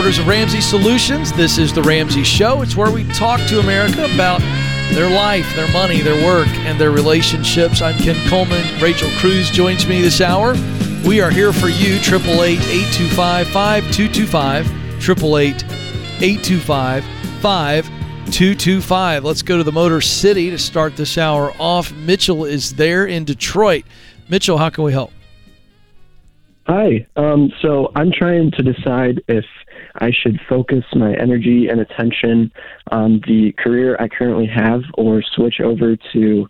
Headquarters of Ramsey Solutions, this is The Ramsey Show. It's where we talk to America about their life, their money, their work, and their relationships. I'm Ken Coleman. Rachel Cruze joins me this hour. We are here for you, 888 825 5225. 888 825 5225. Let's go to the Motor City to start this hour off. Mitchell is there in Detroit. Mitchell, how can we help? Hi. Um, so I'm trying to decide if I should focus my energy and attention on the career I currently have or switch over to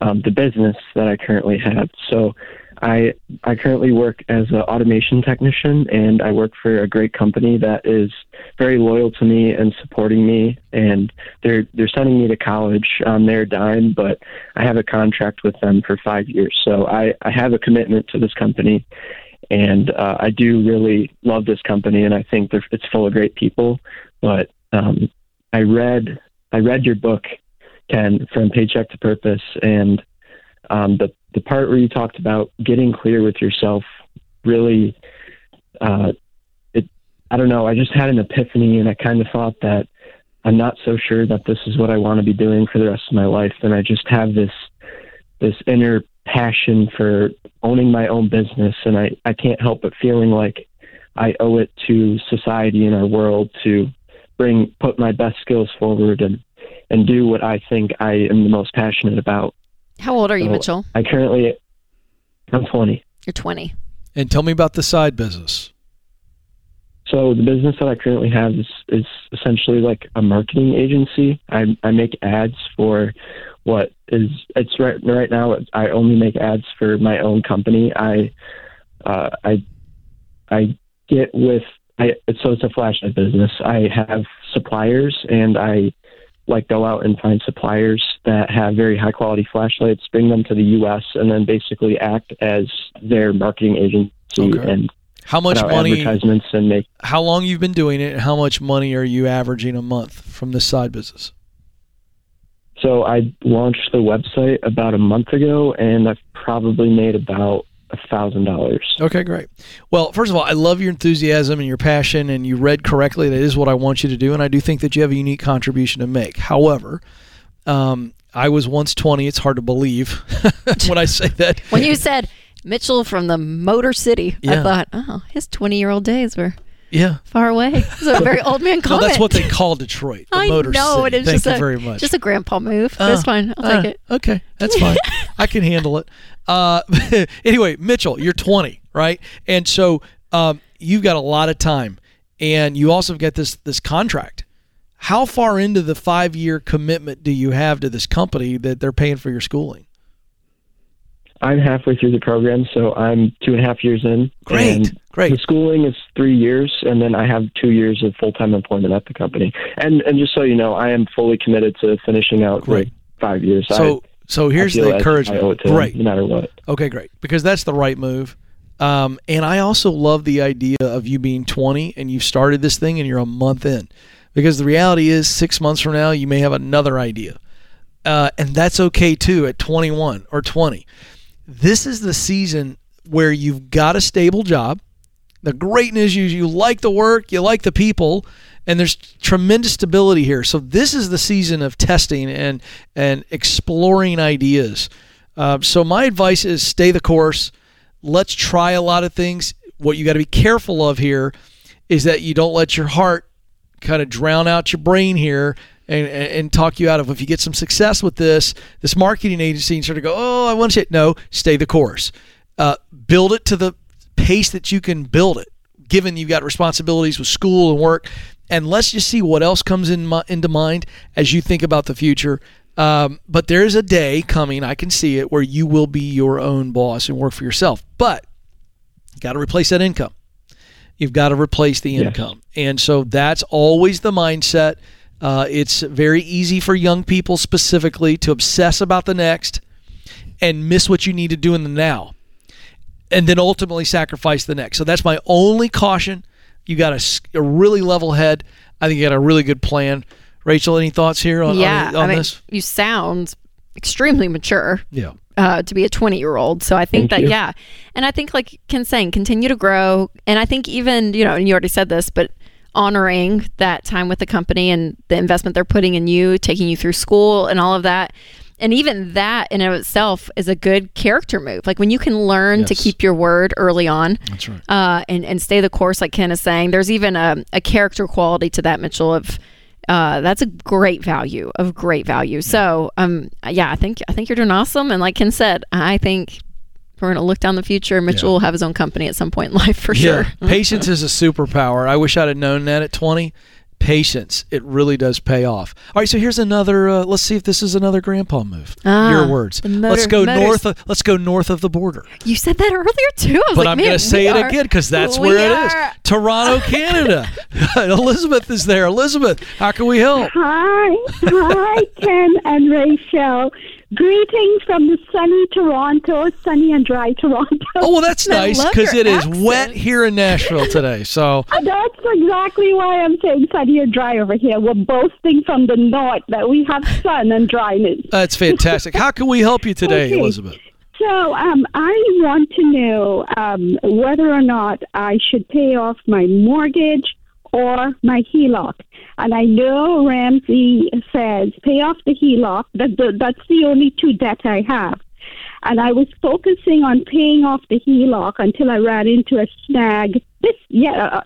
um, the business that I currently have. So I I currently work as an automation technician, and I work for a great company that is very loyal to me and supporting me. And they're they're sending me to college on their dime, but I have a contract with them for five years. So I I have a commitment to this company, and uh, I do really love this company, and I think it's full of great people. But um, I read I read your book, Ken, from Paycheck to Purpose, and um, the the part where you talked about getting clear with yourself really, uh, it I don't know. I just had an epiphany, and I kind of thought that I'm not so sure that this is what I want to be doing for the rest of my life, and I just have this this inner passion for owning my own business, and I, I can't help but feeling like I owe it to society and our world to bring put my best skills forward and and do what I think I am the most passionate about. How old are you, Mitchell? I currently I'm 20. You're 20. And tell me about the side business. So the business that I currently have is, is essentially like a marketing agency. I, I make ads for what is it's right right now. I only make ads for my own company. I uh, I I get with I so it's a flashlight business. I have suppliers and I like go out and find suppliers that have very high quality flashlights, bring them to the U.S. and then basically act as their marketing agency okay. and how much money advertisements and make how long you've been doing it and how much money are you averaging a month from this side business so I launched the website about a month ago, and I've probably made about a thousand dollars. Okay, great. Well, first of all, I love your enthusiasm and your passion, and you read correctly. That is what I want you to do, and I do think that you have a unique contribution to make. However, um, I was once twenty. It's hard to believe when I say that. when you said Mitchell from the Motor City, yeah. I thought, oh, his twenty-year-old days were yeah. Far away. It's a very old man comment. no, that's what they call Detroit. The I Motor know. City. It is Thank just you a, very much. Just a grandpa move. Uh, that's fine. I'll uh, take it. Okay, that's fine. I can handle it. Uh, anyway, Mitchell, you're 20, right? And so um, you've got a lot of time, and you also get this this contract. How far into the five year commitment do you have to this company that they're paying for your schooling? I'm halfway through the program, so I'm two and a half years in. Great, great. The schooling is three years, and then I have two years of full time employment at the company. And and just so you know, I am fully committed to finishing out great. Like five years. So I, so here's the encouragement. great, no matter what. Okay, great, because that's the right move. Um, and I also love the idea of you being 20 and you've started this thing and you're a month in, because the reality is six months from now you may have another idea, uh, and that's okay too at 21 or 20 this is the season where you've got a stable job. The great news is you like the work, you like the people, and there's tremendous stability here. So this is the season of testing and and exploring ideas. Uh, so my advice is stay the course. Let's try a lot of things. What you got to be careful of here is that you don't let your heart kind of drown out your brain here and, and talk you out of if you get some success with this, this marketing agency and sort of go, oh, I want to say, no, stay the course. Uh, build it to the pace that you can build it, given you've got responsibilities with school and work. And let's just see what else comes in my, into mind as you think about the future. Um, but there's a day coming, I can see it, where you will be your own boss and work for yourself. But you got to replace that income. You've got to replace the income. Yes. And so that's always the mindset. Uh, it's very easy for young people specifically to obsess about the next and miss what you need to do in the now, and then ultimately sacrifice the next. So that's my only caution. You got a, a really level head. I think you got a really good plan. Rachel, any thoughts here on, yeah, on, on I mean, this? You sound extremely mature. Yeah. uh, to be a 20 year old. So I think Thank that, you. yeah. And I think, like Ken's saying, continue to grow. And I think even, you know, and you already said this, but honoring that time with the company and the investment they're putting in you, taking you through school and all of that. And even that in and of itself is a good character move. Like when you can learn to keep your word early on That's right. uh, and, and stay the course, like Ken is saying, there's even a, a character quality to that, Mitchell, of uh, that's a great value of great value. So, um, yeah, I think I think you're doing awesome. And like Ken said, I think we're going to look down the future. Mitchell will have his own company at some point in life for sure. Patience is a superpower. I wish I'd have known that at 20. Patience, it really does pay off. All right, so here's another. Uh, let's see if this is another grandpa move. Ah, Your words. motor- let's go motors. north. Of, let's go north of the border. You said that earlier too. I was But like, I'm going to say it are- again because that's where it are- is. Toronto, Canada. Elizabeth is there. Elizabeth, how can we help? Hi, hi, Ken and Rachel. Greetings from the sunny Toronto, sunny and dry Toronto. Oh, well, that's nice because it is accent. wet here in Nashville today. So That's exactly why I'm saying sunny and dry over here. We're boasting from the north that we have sun and dryness. that's fantastic. How can we help you today, Okay. Elizabeth? So um, I want to know um, whether or not I should pay off my mortgage or my HELOC. And I know Ramsey says pay off the HELOC. That, that, that's the only two debt I have. And I was focusing on paying off the HELOC until I ran into a snag this yeah uh,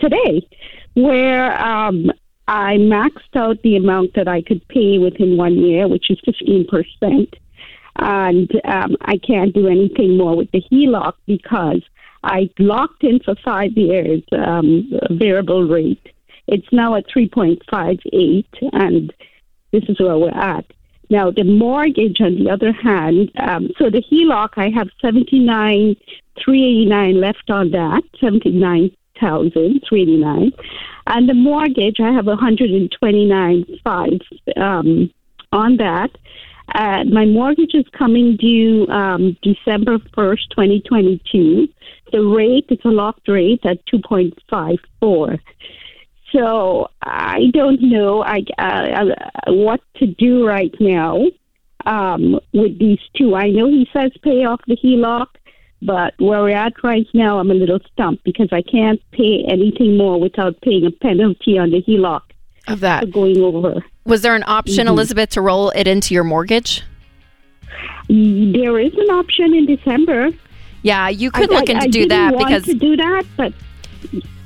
today, where um, I maxed out the amount that I could pay within one year, which is fifteen percent and um, I can't do anything more with the HELOC because I locked in for five years um, variable rate. It's now at 3.58, and this is where we're at. Now, the mortgage, on the other hand, um, so the HELOC, I have 79, 389 left on that, 79,389. And the mortgage, I have 129.5 um, on that. Uh, my mortgage is coming due um, December 1st, 2022. The rate is a locked rate at 2.54. So I don't know I, uh, what to do right now um, with these two. I know he says pay off the HELOC, but where we're at right now, I'm a little stumped because I can't pay anything more without paying a penalty on the HELOC of that. going over. Was there an option, Elizabeth, to roll it into your mortgage? There is an option in December. Yeah, you could I- look I- into I do didn't that because to do that, but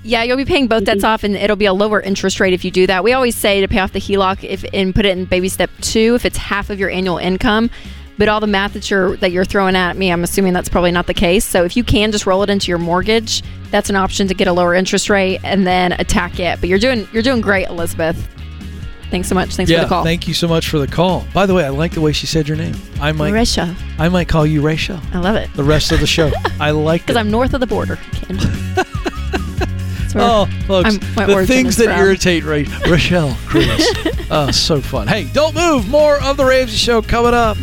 Yeah, you'll be paying both debts mm-hmm. off, and it'll be a lower interest rate if you do that. We always say to pay off the HELOC if and put it in baby step two if it's half of your annual income. But all the math that you're that you're throwing at me, I'm assuming that's probably not the case. So if you can just roll it into your mortgage, that's an option to get a lower interest rate and then attack it. But you're doing you're doing great, Elizabeth. Thanks so much. Thanks for the call. thank you so much for the call. By the way, I like the way she said your name. I might, Marisha. I might call you Rachel. I love it The rest of the show, I like because. I'm north of the border. Ken. That's where- Oh, folks, the things that from. irritate Ra- Rochelle Cruze. oh, so fun. Hey, don't move. More of the Ramsey Show coming up.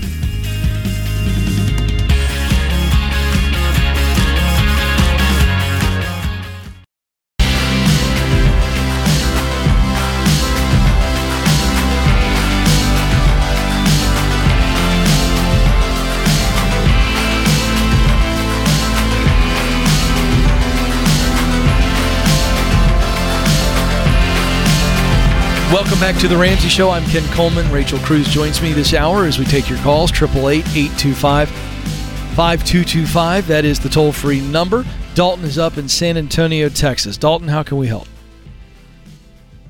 Welcome back to the Ramsey Show. I'm Ken Coleman. Rachel Cruze joins me this hour as we take your calls. 888-825-5225. That is the toll-free number. Dalton is up in San Antonio, Texas. Dalton, how can we help?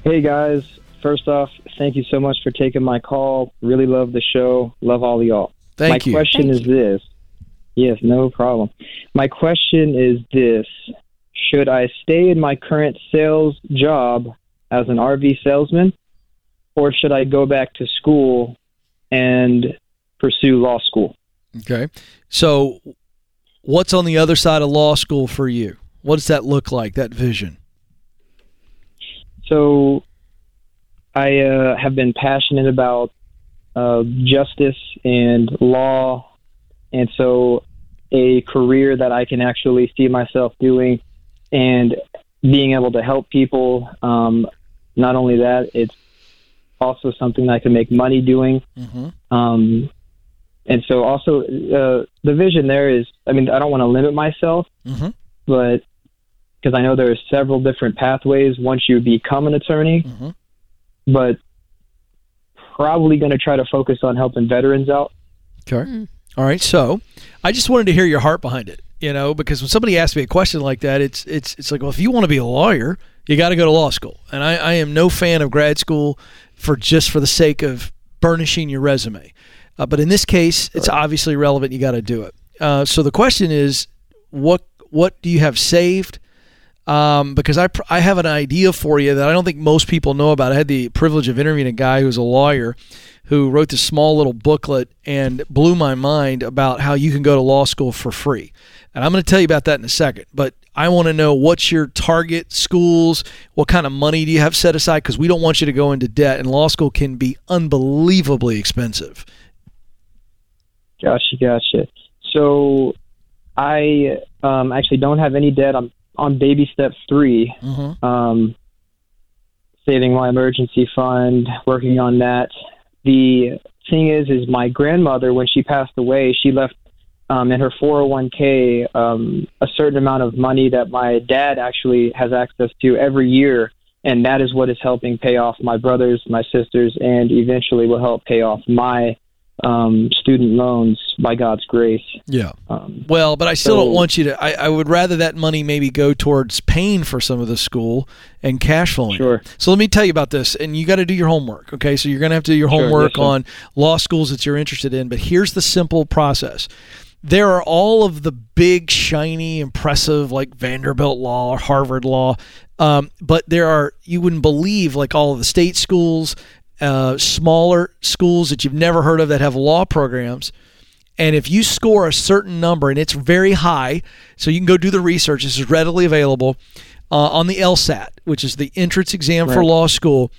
Hey guys, first off, thank you so much for taking my call. Really love the show. Love all of y'all. Thank my you. question Thank is this. Yes, no problem. My question is this. Should I stay in my current sales job as an RV salesman or should I go back to school and pursue law school? Okay. So what's on the other side of law school for you? What does that look like, that vision? So I uh, have been passionate about uh, justice and law, and so a career that I can actually see myself doing and being able to help people. Um, not only that, it's also something that I can make money doing. Mm-hmm. Um, and so also uh, the vision there is, I mean, I don't want to limit myself, Mhm. but because I know there are several different pathways once you become an attorney, Mhm. but probably going to try to focus on helping veterans out. Okay. All right. So, I just wanted to hear your heart behind it. You know, because when somebody asks me a question like that, it's it's it's like, well, if you want to be a lawyer, you got to go to law school. And I, I am no fan of grad school for just for the sake of burnishing your resume. Uh, but in this case, it's obviously relevant. You got to do it. Uh, so the question is, what what do you have saved? um, because I, pr- I have an idea for you that I don't think most people know about. I had the privilege of interviewing a guy who's a lawyer who wrote this small little booklet and blew my mind about how you can go to law school for free. And I'm going to tell you about that in a second. But I want to know what's your target schools? What kind of money do you have set aside? Because we don't want you to go into debt, and law school can be unbelievably expensive. Gotcha, gotcha. So I um, actually don't have any debt. I'm on baby step 3 Mm-hmm. um, saving my emergency fund, working on that. The thing is, is my grandmother, when she passed away, she left um, in her 401k um, a certain amount of money that my dad actually has access to every year. And that is what is helping pay off my brothers, my sisters, and eventually will help pay off my um, student loans by God's grace. Yeah. Um, Well, but I still So- don't want you to. I, I would rather that money maybe go towards paying for some of the school and cash flowing. Sure. So let me tell you about this, and you got to do your homework. Okay, so you're going to have to do your Sure, homework yes, on law schools that you're interested in. But here's the simple process. There are all of the big, shiny, impressive, like Vanderbilt Law or Harvard Law, um, but there are you wouldn't believe like all of the state schools, uh, smaller schools that you've never heard of that have law programs. And if you score a certain number, and it's very high, so you can go do the research. This is readily available uh, on the LSAT, which is the entrance exam for law school.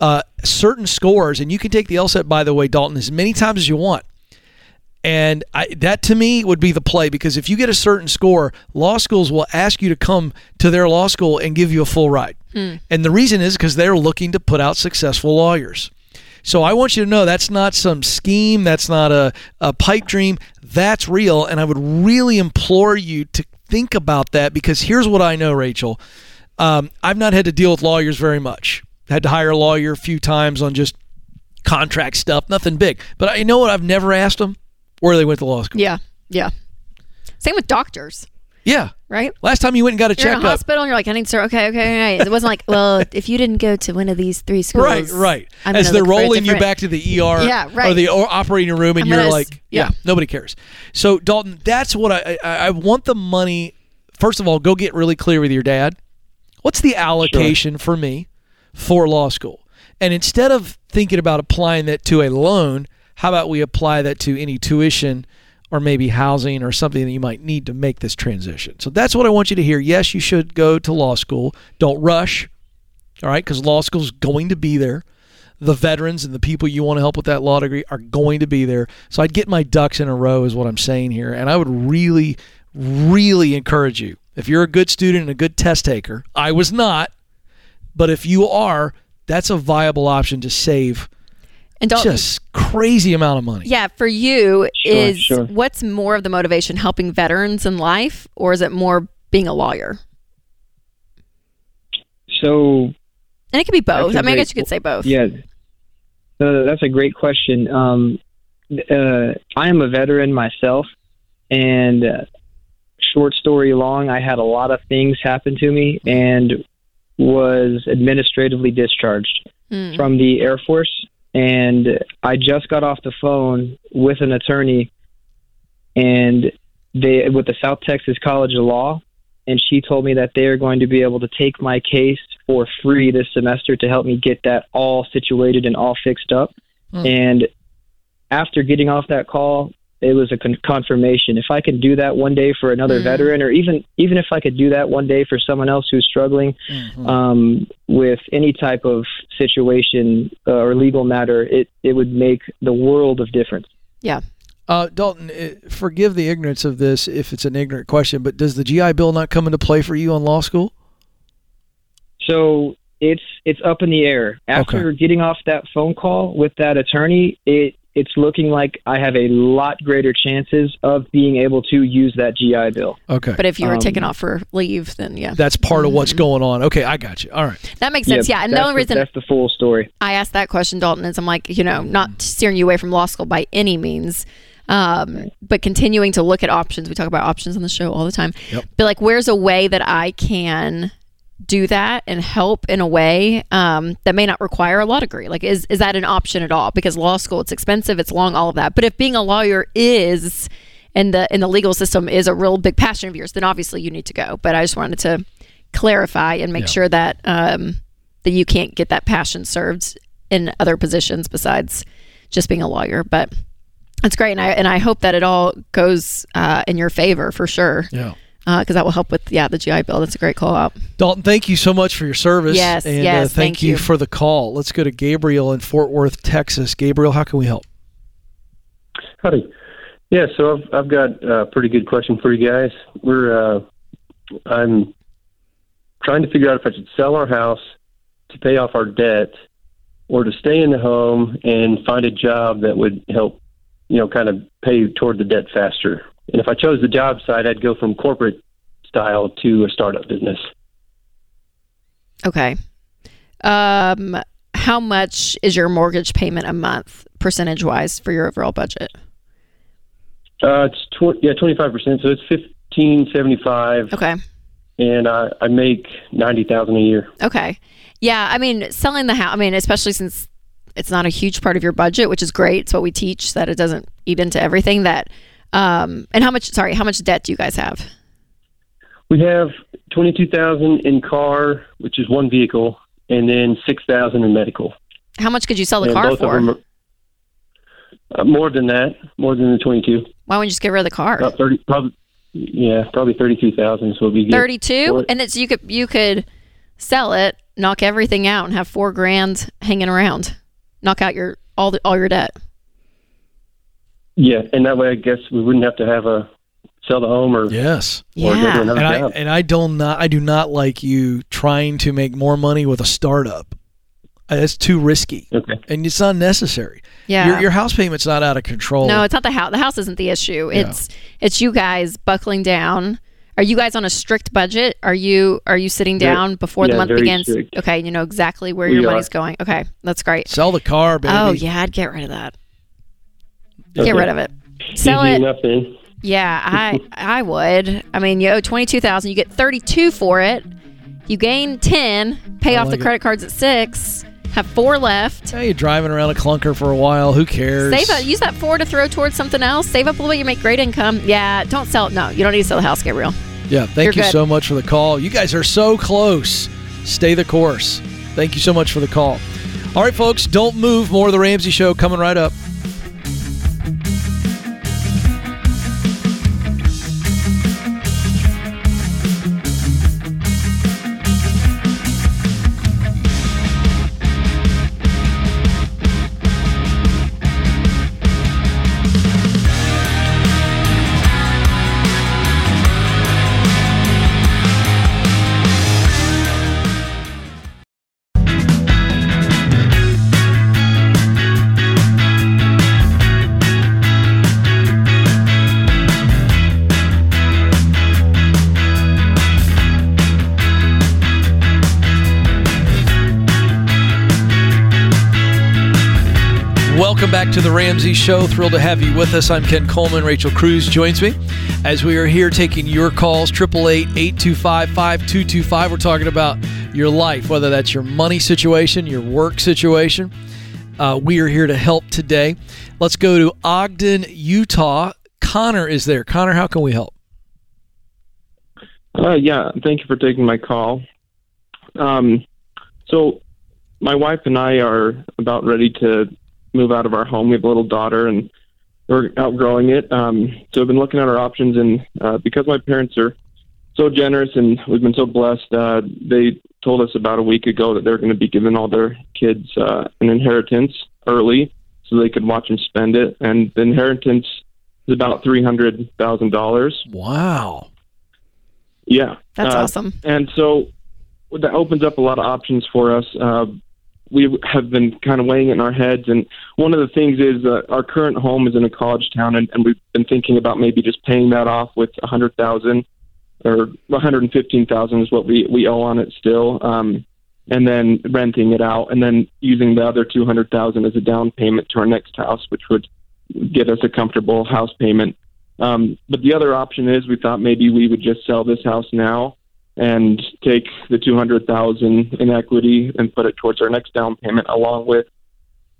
Uh, certain scores, and you can take the LSAT, by the way, Dalton, as many times as you want. And I, that to me would be the play because if you get a certain score, law schools will ask you to come to their law school and give you a full ride. And the reason is because they're looking to put out successful lawyers. So I want you to know that's not some scheme, that's not a, a pipe dream, that's real. And I would really implore you to think about that because here's what I know, Rachel. Um, I've not had to deal with lawyers very much. Had to hire a lawyer a few times on just contract stuff, nothing big. But I know what I've never asked them where they went to law school. Yeah. Yeah. Same with doctors, Yeah. right? Last time you went and got a You're in a hospital and you're like, I need to, okay, okay, right. It wasn't like, well, if you didn't go to one of these three schools. Right, right. I'm As they're look for rolling you back to the ER Yeah, right. or the operating room, and I'm you're gonna s- like, yeah, yeah. nobody cares. So, Dalton, that's what I, I I want the money. First of all, go get really clear with your dad. What's the allocation for me for law school? And instead of thinking about applying that to a loan, how about we apply that to any tuition or maybe housing or something that you might need to make this transition? So that's what I want you to hear. Yes, you should go to law school. Don't rush all right? Because law school is going to be there. The veterans and the people you want to help with that law degree are going to be there. So I'd get my ducks in a row, is what I'm saying here. And I would really, really encourage you. If you're a good student and a good test taker, I was not, but if you are, that's a viable option to save And Dalton, just crazy amount of money. yeah, for you Sure, is sure. what's more of the motivation, helping veterans in life, or is it more being a lawyer? so And it could be both. I a I mean, I guess you could say both. Yeah, uh, that's a great question. Um, uh, I am a veteran myself, and uh, short story long, I had a lot of things happen to me and was administratively discharged Hmm. from the Air Force. And I just got off the phone with an attorney, and they with the South Texas College of Law, and she told me that they are going to be able to take my case for free this semester to help me get that all situated and all fixed up. Hmm. And after getting off that call, it was a con- confirmation. If I could do that one day for another Hmm. veteran, or even even if I could do that one day for someone else who's struggling Mhm. um, with any type of situation uh, or legal matter, it it would make the world of difference. Yeah. Uh, Dalton, uh, forgive the ignorance of this if it's an ignorant question, but does the GI Bill not come into play for you on law school? So it's it's up in the air. After getting off that phone call with that attorney, it it's looking like I have a lot greater chances of being able to use that GI Bill. Okay. But if you were Um, taken off for leave, then yeah, that's part of what's going on. Okay, I got you. All right. that makes sense. Yep, yeah, and the only reason that's the full story. I asked that question, Dalton, is I'm like, you know, not steering you away from law school by any means, um, but continuing to look at options. We talk about options on the show all the time. Yep. But like, where's a way that I can do that and help in a way um, that may not require a law degree? Like, is is that an option at all? Because law school, it's expensive, it's long, all of that. But if being a lawyer is and the in the legal system is a real big passion of yours, then obviously you need to go. But I just wanted to clarify and make Yeah. sure that um, that you can't get that passion served in other positions besides just being a lawyer. But that's great, and I and I hope that it all goes uh, in your favor for sure, Yeah. Because that will help with yeah the GI Bill. That's a great call out. Dalton, thank you so much for your service. Yes, and, yes, uh, thank, thank you you. for the call. Let's go to Gabriel in Fort Worth, Texas. Gabriel, how can we help? Howdy. Yeah, so I've I've got a pretty good question for you guys. We're uh, I'm trying to figure out if I should sell our house to pay off our debt, or to stay in the home and find a job that would help, you know, kind of pay toward the debt faster. And if I chose the job side, I'd go from corporate style to a startup business. Okay. Um, how much is your mortgage payment a month, percentage wise, for your overall budget? Uh, it's tw- yeah, twenty five percent. So it's fifteen seventy five, Okay. and I, I make ninety thousand a year. Okay. Yeah, I mean, selling the house, I mean, especially since it's not a huge part of your budget, which is great. It's what we teach that it doesn't eat into everything that um and how much sorry, how much debt do you guys have? We have twenty two thousand in car, which is one vehicle, and then six thousand in medical. How much could you sell the and car for? are, uh, more than that, more than the twenty two. Why wouldn't you just get rid of the car? About thirty, probably. Yeah, probably thirty two thousand. So be 32 and it's you could you could sell it, knock everything out and have 4 grand hanging around. Knock out your all the all your debt. Yeah, and that way I guess we wouldn't have to have a sell the home or Yes. or Yeah. another And I job. and I don't not I do not like you trying to make more money with a startup. Uh, That's too risky, okay. and it's unnecessary. Yeah. Your, your house payment's not out of control. No, it's not the house. The house isn't the issue. It's it's you guys buckling down. Are you guys on a strict budget? Are you are you sitting Very- down before the month begins? strict. Okay, you know exactly where We your are. money's going. Okay, that's great. Sell the car, baby. Oh yeah, I'd get rid of that. Get rid of it. Sell Easy it. enough then. Yeah, I I would. I mean, you owe twenty two thousand. You get thirty two for it. You gain ten. Pay I off like the it. credit cards at six. Have four left. Hey, you're driving around a clunker for a while. Who cares? Save up. Use that four to throw towards something else. Save up a little bit. You make great income. Yeah. Don't sell it. No, you don't need to sell the house, Gabriel. Yeah, thank You're you good. so much for the call. You guys are so close. Stay the course. Thank you so much for the call. All right, folks, don't move. More of the Ramsey Show coming right up. Ramsey Show. Thrilled to have you with us. I'm Ken Coleman. Rachel Cruze joins me as we are here taking your calls. 888-825-5225. We're talking about your life, whether that's your money situation, your work situation. Uh, we are here to help today. Let's go to Ogden, Utah. Connor is there. Connor, how can we help? Uh, yeah, thank you for taking my call. Um, so, my wife and I are about ready to move out of our home. We have a little daughter, and we're outgrowing it. Um, so, I've been looking at our options, and uh, because my parents are so generous and we've been so blessed, uh, they told us about a week ago that they're going to be giving all their kids uh, an inheritance early, so they could watch them spend it. And the inheritance is about three hundred thousand dollars. Wow. Yeah, That's Uh, awesome. and so that opens up a lot of options for us. We have been kind of weighing it in our heads. And one of the things is uh, our current home is in a college town, and, and we've been thinking about maybe just paying that off with a hundred thousand or one hundred and fifteen thousand is what we we owe on it still. Um, and then renting it out, and then using the other two hundred thousand as a down payment to our next house, which would get us a comfortable house payment. Um, but the other option is we thought maybe we would just sell this house now and take the 200,000 in equity and put it towards our next down payment along with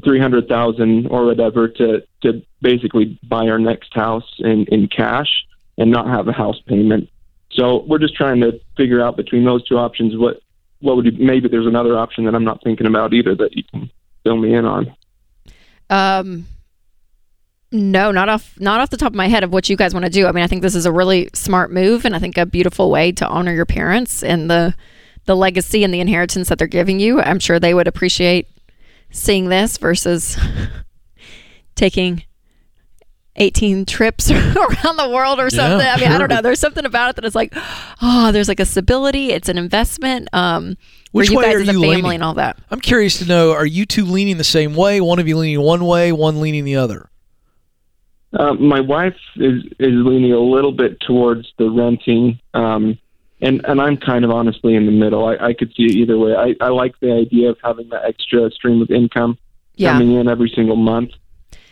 300,000 or whatever to to basically buy our next house in in cash and not have a house payment. So we're just trying to figure out between those two options what what would you, maybe there's another option that I'm not thinking about either that you can fill me in on. Um, no, not off not off the top of my head of what you guys want to do. I mean, I think this is a really smart move and I think a beautiful way to honor your parents and the the legacy and the inheritance that they're giving you. I'm sure they would appreciate seeing this versus taking 18 trips around the world or something. Yeah, I mean, I don't know. There's something about it that is like, oh, there's like a stability. It's an investment. Um, Which for you way guys are as a you family leaning? and all that. I'm curious to know: Are you two leaning the same way? One of you leaning one way, one leaning the other. Uh, my wife is is leaning a little bit towards the renting, um, and and I'm kind of honestly in the middle. I, I could see it either way. I, I like the idea of having that extra stream of income Yeah. coming in every single month,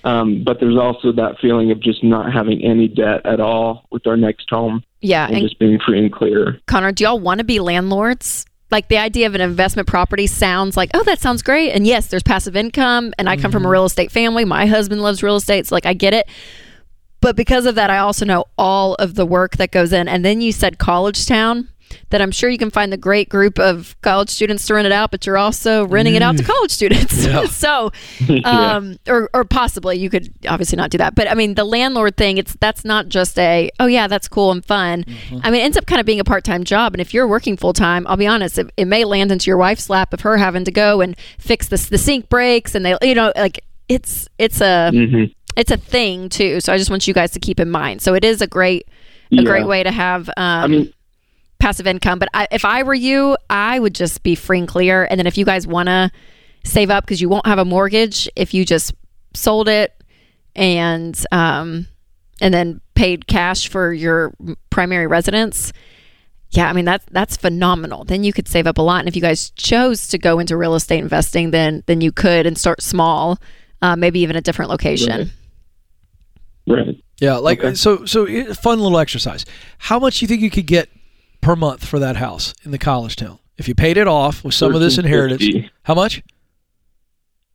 um, but there's also that feeling of just not having any debt at all with our next home Yeah. and And just being free and clear. Connor, do y'all want to be landlords? Like the idea of an investment property sounds like, oh, that sounds great. And yes, there's passive income. And I come from a mm-hmm. real estate family. My husband loves real estate. So, like, I get it. But because of that, I also know all of the work that goes in. And then you said college town, that I'm sure you can find the great group of college students to rent it out, but you're also renting it out to college students. Yeah. so, um, or, or possibly you could obviously not do that. But I mean, the landlord thing, it's that's not just a, oh, yeah, that's cool and fun. I mean, it ends up kind of being a part time job. And if you're working full time, I'll be honest, it, it may land into your wife's lap of her having to go and fix the, the sink breaks and they, you know, like it's, it's a, hmm it's a thing too. So I just want you guys to keep in mind. So it is a great, a Yeah. great way to have, um, I mean, passive income. But I, if I were you, I would just be free and clear. And then if you guys want to save up because you won't have a mortgage, if you just sold it and um, and then paid cash for your primary residence. Yeah, I mean that's that's phenomenal. Then you could save up a lot, and if you guys chose to go into real estate investing, then then you could and start small, uh, maybe even a different location. Right. right. Yeah, like Okay. so. So fun little exercise. How much do you think you could get per month for that house in the college town if you paid it off with some of this inheritance? How much?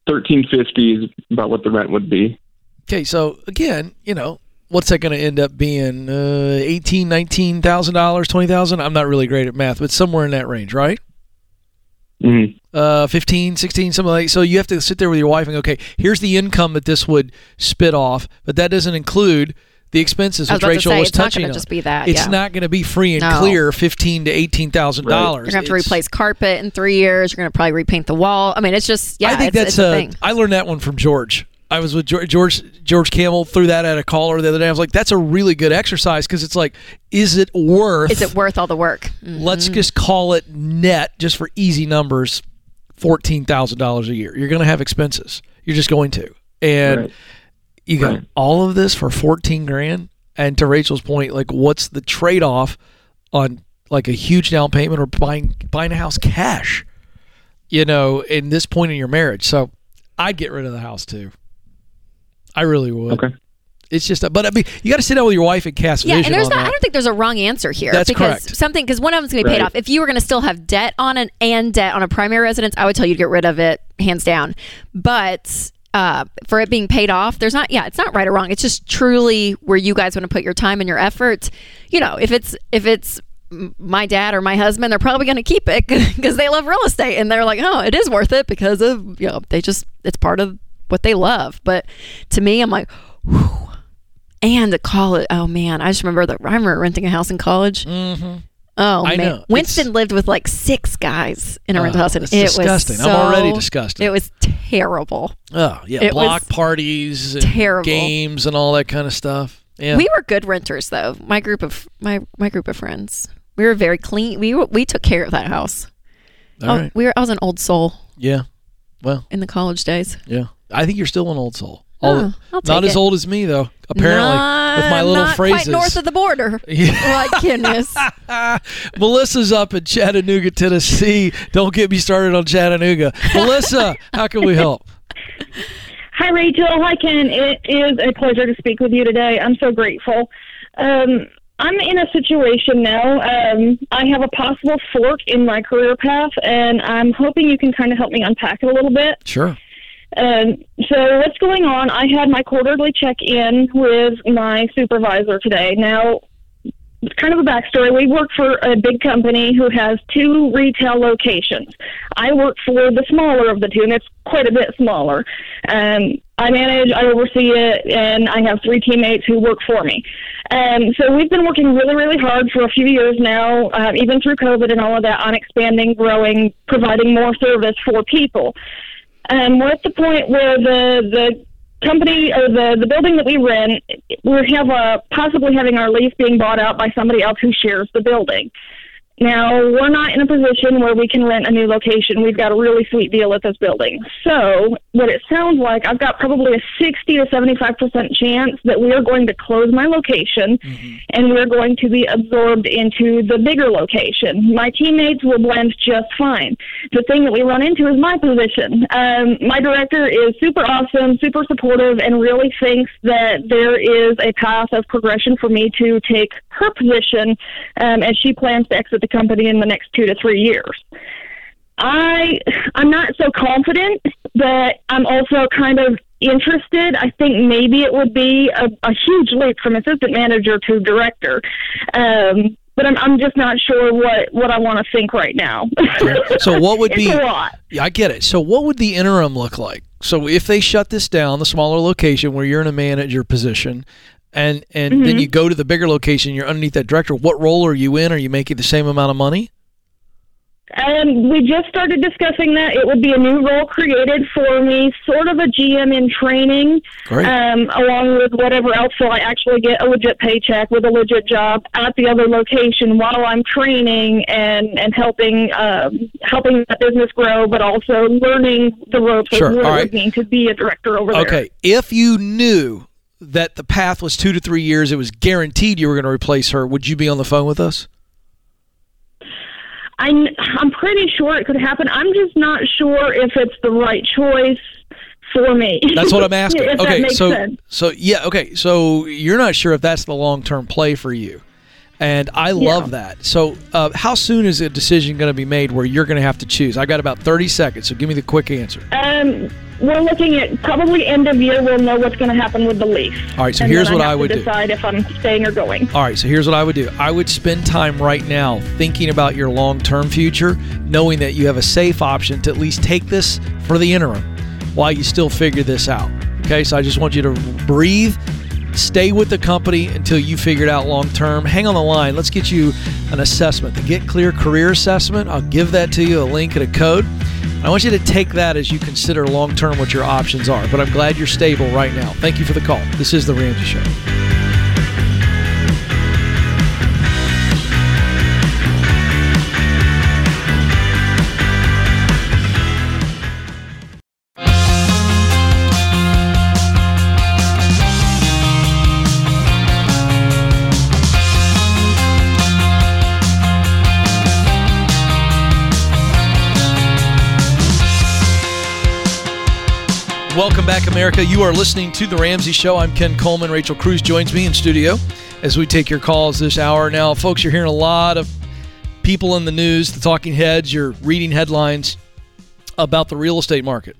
Thirteen fifty is about what the rent would be. Okay, so again, you know, what's that going to end up being? Uh, eighteen, nineteen thousand dollars, twenty thousand. I'm not really great at math, but somewhere in that range, right? hmm uh, 15, 16, something like So you have to sit there with your wife and go, okay, here's the income that this would spit off, but that doesn't include the expenses, I which about to Rachel say, was it's not touching gonna on. just be that, It's yeah. not going to be free and No. clear, fifteen to eighteen thousand dollars. You're gonna have to replace carpet in three years. You're gonna probably repaint the wall. I mean, it's just yeah. I think it's, that's it's a uh, thing. I learned that one from George. I was with George George, George Kamel threw that at a caller the other day. I was like, that's a really good exercise because it's like, is it worth? Is it worth all the work? Mm. let's just call it net, just for easy numbers, fourteen thousand dollars a year. You're going to have expenses. You're just going to, and Right. You got Right. all of this for fourteen grand. And to Rachel's point, like, what's the trade off on like a huge down payment or buying buying a house cash? You know, in this point in your marriage, so I'd get rid of the house too. I really would. Okay. It's just, a, but I mean, you got to sit down with your wife and cast Yeah, vision and there's on not. that. I don't think there's a wrong answer here. That's because correct. Something because one of them's going to be paid off. If you were going to still have debt on an and debt on a primary residence, I would tell you to get rid of it hands down. But uh, for it being paid off, there's not. Yeah, it's not right or wrong. It's just truly where you guys want to put your time and your effort. You know, if it's if it's my dad or my husband, they're probably going to keep it because they love real estate and they're like, oh, it is worth it because of you know they just it's part of what they love. But to me, I'm like. Whew, and to college. Oh man, I just remember that. I remember renting a house in college. Mhm. Oh I man, know. Winston It's- lived with like six guys in a rental Oh, house, and it disgusting. was I'm already disgusted. It was terrible. Oh yeah, It block parties, and terrible. games, and all that kind of stuff. Yeah, We were good renters, though. My group of my my group of friends. We were very clean. We were, we took care of that house. all Oh, right. we were. I was an old soul. Yeah. Well, in the college days. yeah. I think you're still an old soul. All Oh, I'll not take as it. old as me though. Apparently, with my little not phrases. quite north of the border. Yeah. like goodness. Melissa's up in Chattanooga, Tennessee. Don't get me started on Chattanooga. Melissa, how can we help? Hi, Rachel. Hi, Ken. It is a pleasure to speak with you today. I'm so grateful. Um, I'm in a situation now. Um, I have a possible fork in my career path, and I'm hoping you can kind of help me unpack it a little bit. Sure. Um, so, what's going on? I had my quarterly check in with my supervisor today. Now, it's kind of a backstory. We work for a big company who has two retail locations. I work for the smaller of the two, and it's quite a bit smaller. Um, I manage, I oversee it, and I have three teammates who work for me. Um, so we've been working really, really hard for a few years now, uh, even through COVID and all of that, on expanding, growing, providing more service for people. Um, we're at the point where the the company or the the building that we rent, we have a possibly having our lease being bought out by somebody else who shares the building. Now we're not in a position where we can rent a new location. We've got a really sweet deal at this building. So what it sounds like, I've got probably a sixty to seventy five percent chance that we are going to close my location, and we're going to be absorbed into the bigger location. My teammates will blend just fine. The thing that we run into is my position. Um, my director is super awesome, super supportive, and really thinks that there is a path of progression for me to take her position um, as she plans to exit the company in the next two to three years. I I'm not so confident, but I'm also kind of interested. I think maybe it would be a, a huge leap from assistant manager to director. Um, but I'm I'm just not sure what what I want to think right now. So what would be? a lot. Yeah, I get it. So what would the interim look like? So if they shut this down, the smaller location where you're in a manager position, and and Mm-hmm. then you go to the bigger location, you're underneath that director. What role are you in? Are you making the same amount of money? Um, we just started discussing that. It would be a new role created for me, sort of a GM in training, um, along with whatever else. So I actually get a legit paycheck with a legit job at the other location while I'm training and and helping um, helping that business grow, but also learning the ropes Sure. of what All it right. would mean to be a director over there. Okay. If you knew that the path was two to three years, it was guaranteed you were going to replace her. Would you be on the phone with us? I'm I'm pretty sure it could happen. I'm just not sure if it's the right choice for me. That's what I'm asking. okay, so sense. so yeah, okay. So you're not sure if that's the long term play for you, and I love that. So uh, how soon is a decision going to be made where you're going to have to choose? I got about 30 seconds, so give me the quick answer. Um, we're looking at probably end of year. We'll know what's going to happen with the lease. All right, so And here's what I, I would to do. decide if I'm staying or going. All right, so here's what I would do. I would spend time right now thinking about your long term future, knowing that you have a safe option to at least take this for the interim while you still figure this out. Okay, so I just want you to breathe, stay with the company until you figure it out long term. Hang on the line. Let's get you an assessment, the Get Clear Career Assessment. I'll give that to you, a link and a code. I want you to take that as you consider long term what your options are. But I'm glad you're stable right now. Thank you for the call. This is The Ramsey Show. Welcome back, America. You are listening to The Ramsey Show. I'm Ken Coleman. Rachel Cruze joins me in studio as we take your calls this hour. Now, folks, you're hearing a lot of people in the news, the talking heads, you're reading headlines about the real estate market.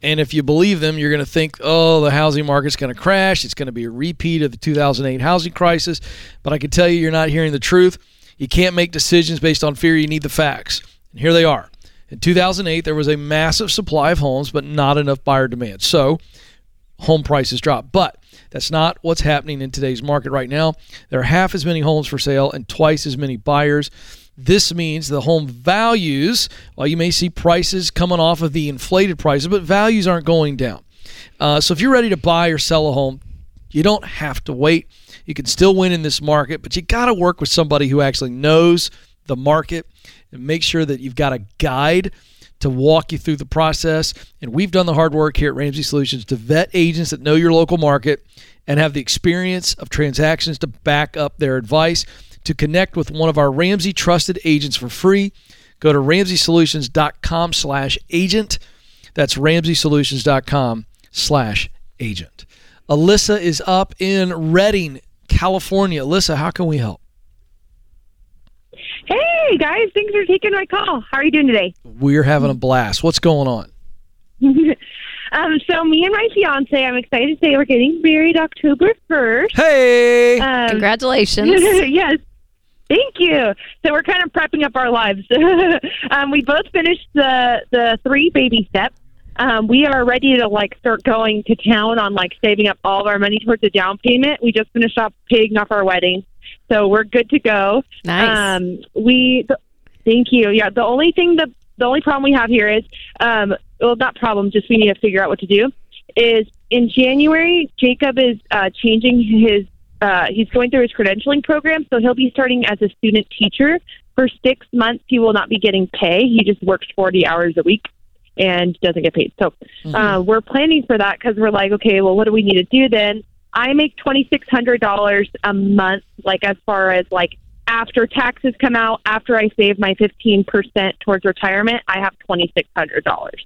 And if you believe them, you're going to think, oh, the housing market's going to crash. It's going to be a repeat of the 2008 housing crisis. But I can tell you, you're not hearing the truth. You can't make decisions based on fear. You need the facts. And here they are. In 2008, there was a massive supply of homes, but not enough buyer demand. So home prices dropped. But that's not what's happening in today's market right now. There are half as many homes for sale and twice as many buyers. This means the home values, while you may see prices coming off of the inflated prices, but values aren't going down. Uh, so if you're ready to buy or sell a home, you don't have to wait. You can still win in this market, but you got to work with somebody who actually knows the market make sure that you've got a guide to walk you through the process. And we've done the hard work here at Ramsey Solutions to vet agents that know your local market and have the experience of transactions to back up their advice. To connect with one of our Ramsey trusted agents for free, go to ramseysolutions.com slash agent. That's ramseysolutions.com slash agent. Alyssa is up in Redding, California. Alyssa, how can we help? Hey guys, thanks for taking my call. How are you doing today? We're having a blast. What's going on? um, so me and my fiance, I'm excited to say we're getting married October first. Hey! Um, Congratulations. yes. Thank you. So we're kind of prepping up our lives. um, we both finished the the three baby steps. Um, we are ready to like start going to town on like saving up all of our money towards a down payment. We just finished up paying off our wedding, so we're good to go. Nice. Um, we th- thank you. Yeah, the only thing the the only problem we have here is um, well, not problem. Just we need to figure out what to do. Is in January, Jacob is uh, changing his. Uh, he's going through his credentialing program, so he'll be starting as a student teacher. For six months, he will not be getting pay. He just works 40 hours a week and doesn't get paid. So uh, we're planning for that because we're like, okay, well, what do we need to do then? I make twenty six hundred dollars a month, like as far as like after taxes come out, after I save my fifteen percent towards retirement, I have twenty six hundred dollars.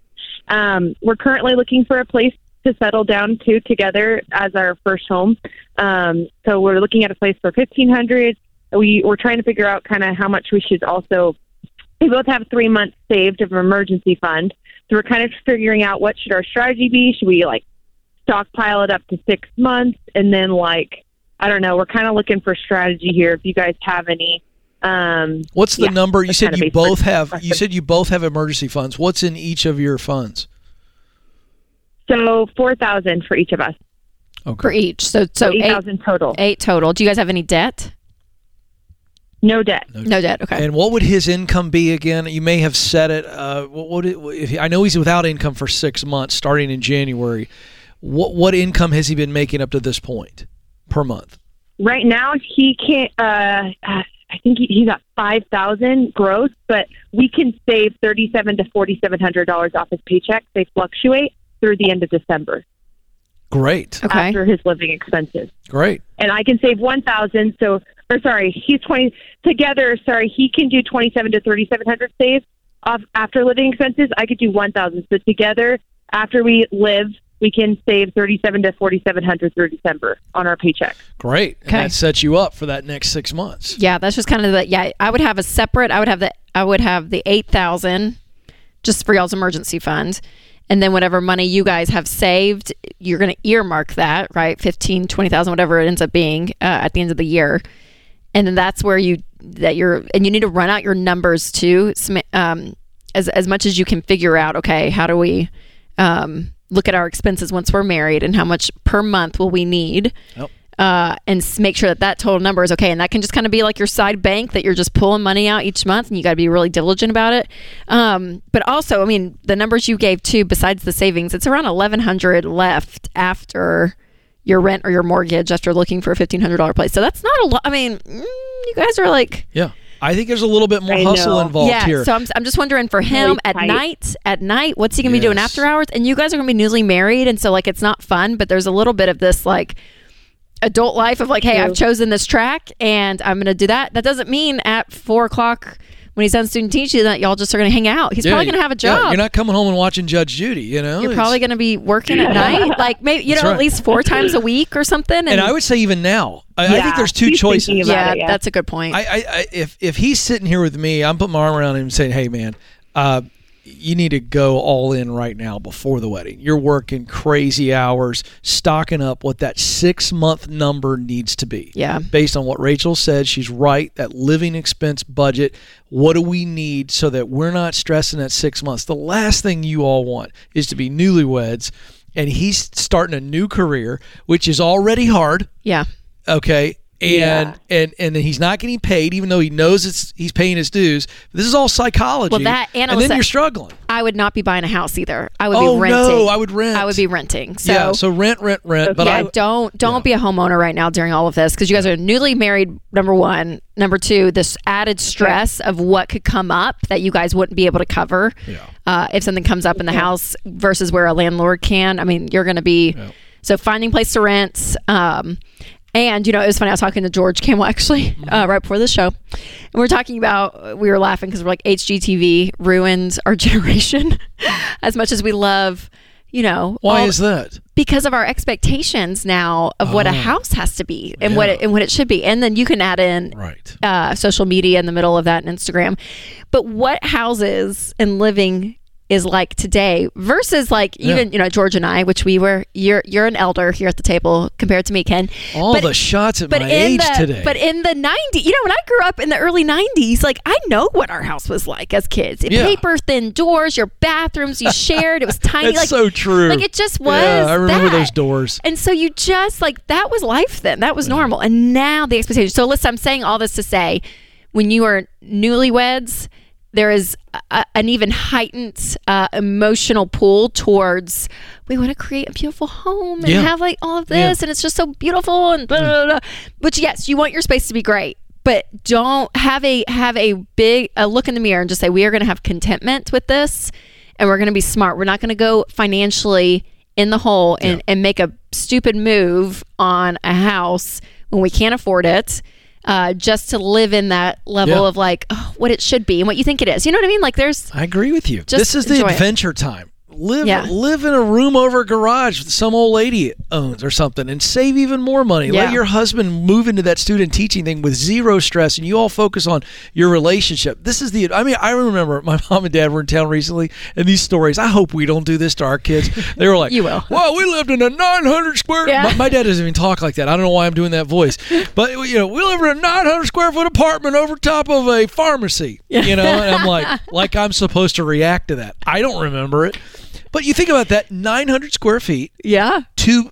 Um, we're currently looking for a place to settle down to together as our first home. Um, so we're looking at a place for fifteen hundred. We we're trying to figure out kind of how much we should also. We both have three months saved of an emergency fund, so we're kind of figuring out what should our strategy be. Should we like stockpile it up to six months and then like I don't know. We're kind of looking for strategy here. If you guys have any. Um, What's the yeah, number? You said you both have. You said you both have emergency funds. What's in each of your funds? so four thousand for each of us. Okay. For each. So so eight eight, thousand total. eight total. Do you guys have any debt? No debt. No debt. Okay. And what would his income be again? You may have said it. Uh, what would it? If he, I know he's without income for six months, starting in January. What what income has he been making up to this point per month? Right now, he can't. Uh, uh, I think he, he's at five thousand gross, but we can save thirty-seven to forty-seven hundred dollars off his paycheck. They fluctuate through the end of December Great, okay. after his living expenses. great. and I can save one thousand. So, or sorry, he's twenty together. Sorry, he can do twenty-seven to thirty-seven hundred save off after living expenses. I could do one thousand. So together, after we live, we can save thirty-seven to forty-seven hundred through December on our paycheck. Great. And Okay. that sets you up for that next six months. Yeah, that's just kind of the yeah. I would have a separate. I would have the I would have the eight thousand just for y'all's emergency fund, and then whatever money you guys have saved, you're going to earmark that right, fifteen, twenty thousand, whatever it ends up being uh, at the end of the year, and then that's where you that you're and you need to run out your numbers too, um, as as much as you can figure out. Okay, how do we um, look at our expenses once we're married, and how much per month will we need? Yep. uh, and make sure that that total number is okay. And that can just kind of be like your side bank that you're just pulling money out each month, and you got to be really diligent about it. Um, but also, I mean, the numbers you gave too, besides the savings, it's around eleven hundred left after your rent or your mortgage after looking for a fifteen hundred dollar place. So that's not a lot. I mean, mm, you guys are like. Yeah. I think there's a little bit more I hustle know. involved yeah, here. so I'm, I'm just wondering for him Really at tight. night, at night, what's he gonna be doing after hours? And you guys are gonna be newly married, and so like it's not fun, but there's a little bit of this like adult life of like, hey, I've chosen this track and I'm gonna do that. That doesn't mean at four o'clock when he's done student teaching that y'all just are gonna hang out. He's Yeah, probably gonna have a yeah, job. you're not coming home and watching Judge Judy, you know? You're It's- probably going to be working at night, like maybe you know That's at least four times a week or something. And, and I would say even now. I, I think there's two choices. yeah, it, yeah. that's a good point. I, I, I if if he's sitting here with me, I'm putting my arm around him and saying, "Hey, man, uh, you need to go all in right now before the wedding. You're working crazy hours, stocking up what that six month number needs to be. Yeah. based on what Rachel said, she's right. That living expense budget. What do we need so that we're not stressing at six months? The last thing you all want is to be newlyweds." And he's starting a new career, which is already hard yeah, okay and Yeah. and and then he's not getting paid, even though he knows it's he's paying his dues. This is all psychology. Well, that- and and then you're struggling. I would not be buying a house either. I would Oh, be renting. no, I would rent. I would be renting. So, yeah, so rent, rent, rent. But yeah, I, don't don't be a homeowner right now during all of this because you guys are newly married. Number one, number two, this added stress of what could come up that you guys wouldn't be able to cover uh, if something comes up in the house versus where a landlord can. I mean, you're going to be so finding place to rent. Um, and you know, it was funny. I was talking to George Campbell actually Mm-hmm. uh, right before the show, and we were talking about. We were laughing because we're like HGTV ruins our generation as much as we love. You know, why all- is that? because of our expectations now of what a Oh. house has to be and what it, and what it should be, and then you can add in Right. uh, social media in the middle of that and Instagram. But what houses and living is like today versus like even you know George and I, which we were. You're you're an elder here at the table compared to me, Ken. All But- the shots at but my age the today. but in the 90s you know when i grew up in the early 90s like i know what our house was like as kids Yeah. paper thin doors your bathrooms you shared it was tiny That's like so true. like it just was Yeah, I remember that. those doors. and so you just like that was life then that was normal and now the expectation so listen i'm saying all this to say when you are newlyweds there is a, an even heightened uh, emotional pull towards we want to create a beautiful home and Yeah. have like all of Yeah. this and it's just so beautiful and blah, blah, blah. but yes you want your space to be great but don't have a have a big a look in the mirror and just say we are going to have contentment with this and we're going to be smart we're not going to go financially in the hole and, and make a stupid move on a house when we can't afford it uh, just to live in that level Yeah. of like oh, what it should be and what you think it is you know what i mean like there's I agree with you. This is the enjoy it. adventure time. Live Yeah. live in a room over a garage that some old lady owns or something and save even more money. Yeah. Let your husband move into that student teaching thing with zero stress and you all focus on your relationship. This is the I mean, I remember my mom and dad were in town recently and these stories, I hope we don't do this to our kids. They were like, You will. Well, we lived in a 900 square Yeah. my, my dad doesn't even talk like that. I don't know why I'm doing that voice. But you know, we live in a 900 square foot apartment over top of a pharmacy. You know, and I'm like like I'm supposed to react to that. I don't remember it. But you think about that 900 square feet, yeah two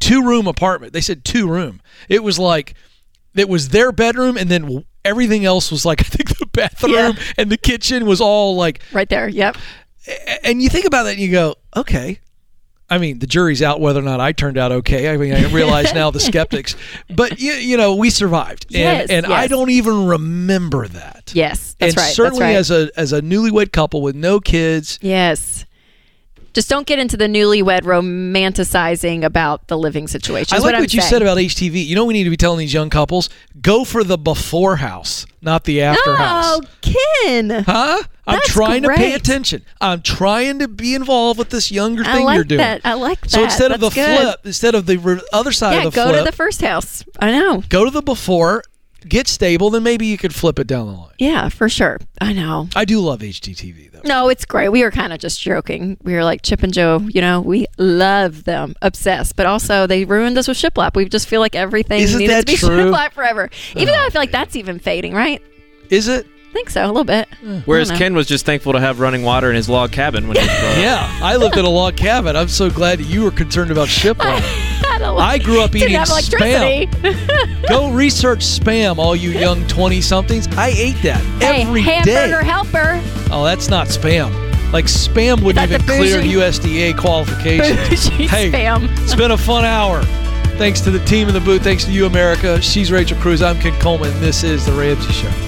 two room apartment. They said two room. It was like it was their bedroom and then everything else was like I think the bathroom Yeah. and the kitchen was all like right there yep and you think about that and you go, okay. I mean, the jury's out whether or not I turned out okay. I mean, I realize now the skeptics, but you, you know, we survived, and Yes, and I don't even remember that. yes that's and right certainly that's right. as a as a newlywed couple with no kids, yes just don't get into the newlywed romanticizing about the living situation. I like I'm what you saying. said about HGTV. You know, we need to be telling these young couples: go for the before house, not the after house. Oh, Ken. Huh? I'm That's trying to pay attention. I'm trying to be involved with this younger thing like you're doing. that. I like that. So instead of the good. flip, instead of the re- other side yeah, of the go flip, go to the first house. I know. go to the before, get stable, then maybe you could flip it down the line. Yeah, for sure. I know. I do love HGTV though. No, it's great. We were kind of just joking. We were like Chip and Jo. You know, we love them, obsessed. But also, they ruined us with shiplap. We just feel like everything Isn't needs to be true? shiplap forever. Even though I feel like that's even fading, right? Is it? I think so, a little bit. Whereas I don't know. Ken was just thankful to have running water in his log cabin when he was growing up. Yeah, I lived in a log cabin. I'm so glad that you were concerned about shiplap. I, grew up eating spam. Go research spam, all you young 20 somethings. I ate that hey, every day. hamburger helper. Oh, that's not spam. Like spam wouldn't even clear USDA qualifications. Hey, spam. it's been a fun hour. Thanks to the team in the booth. Thanks to you, America. She's Rachel Cruze. I'm Ken Coleman. and This is The Ramsey Show.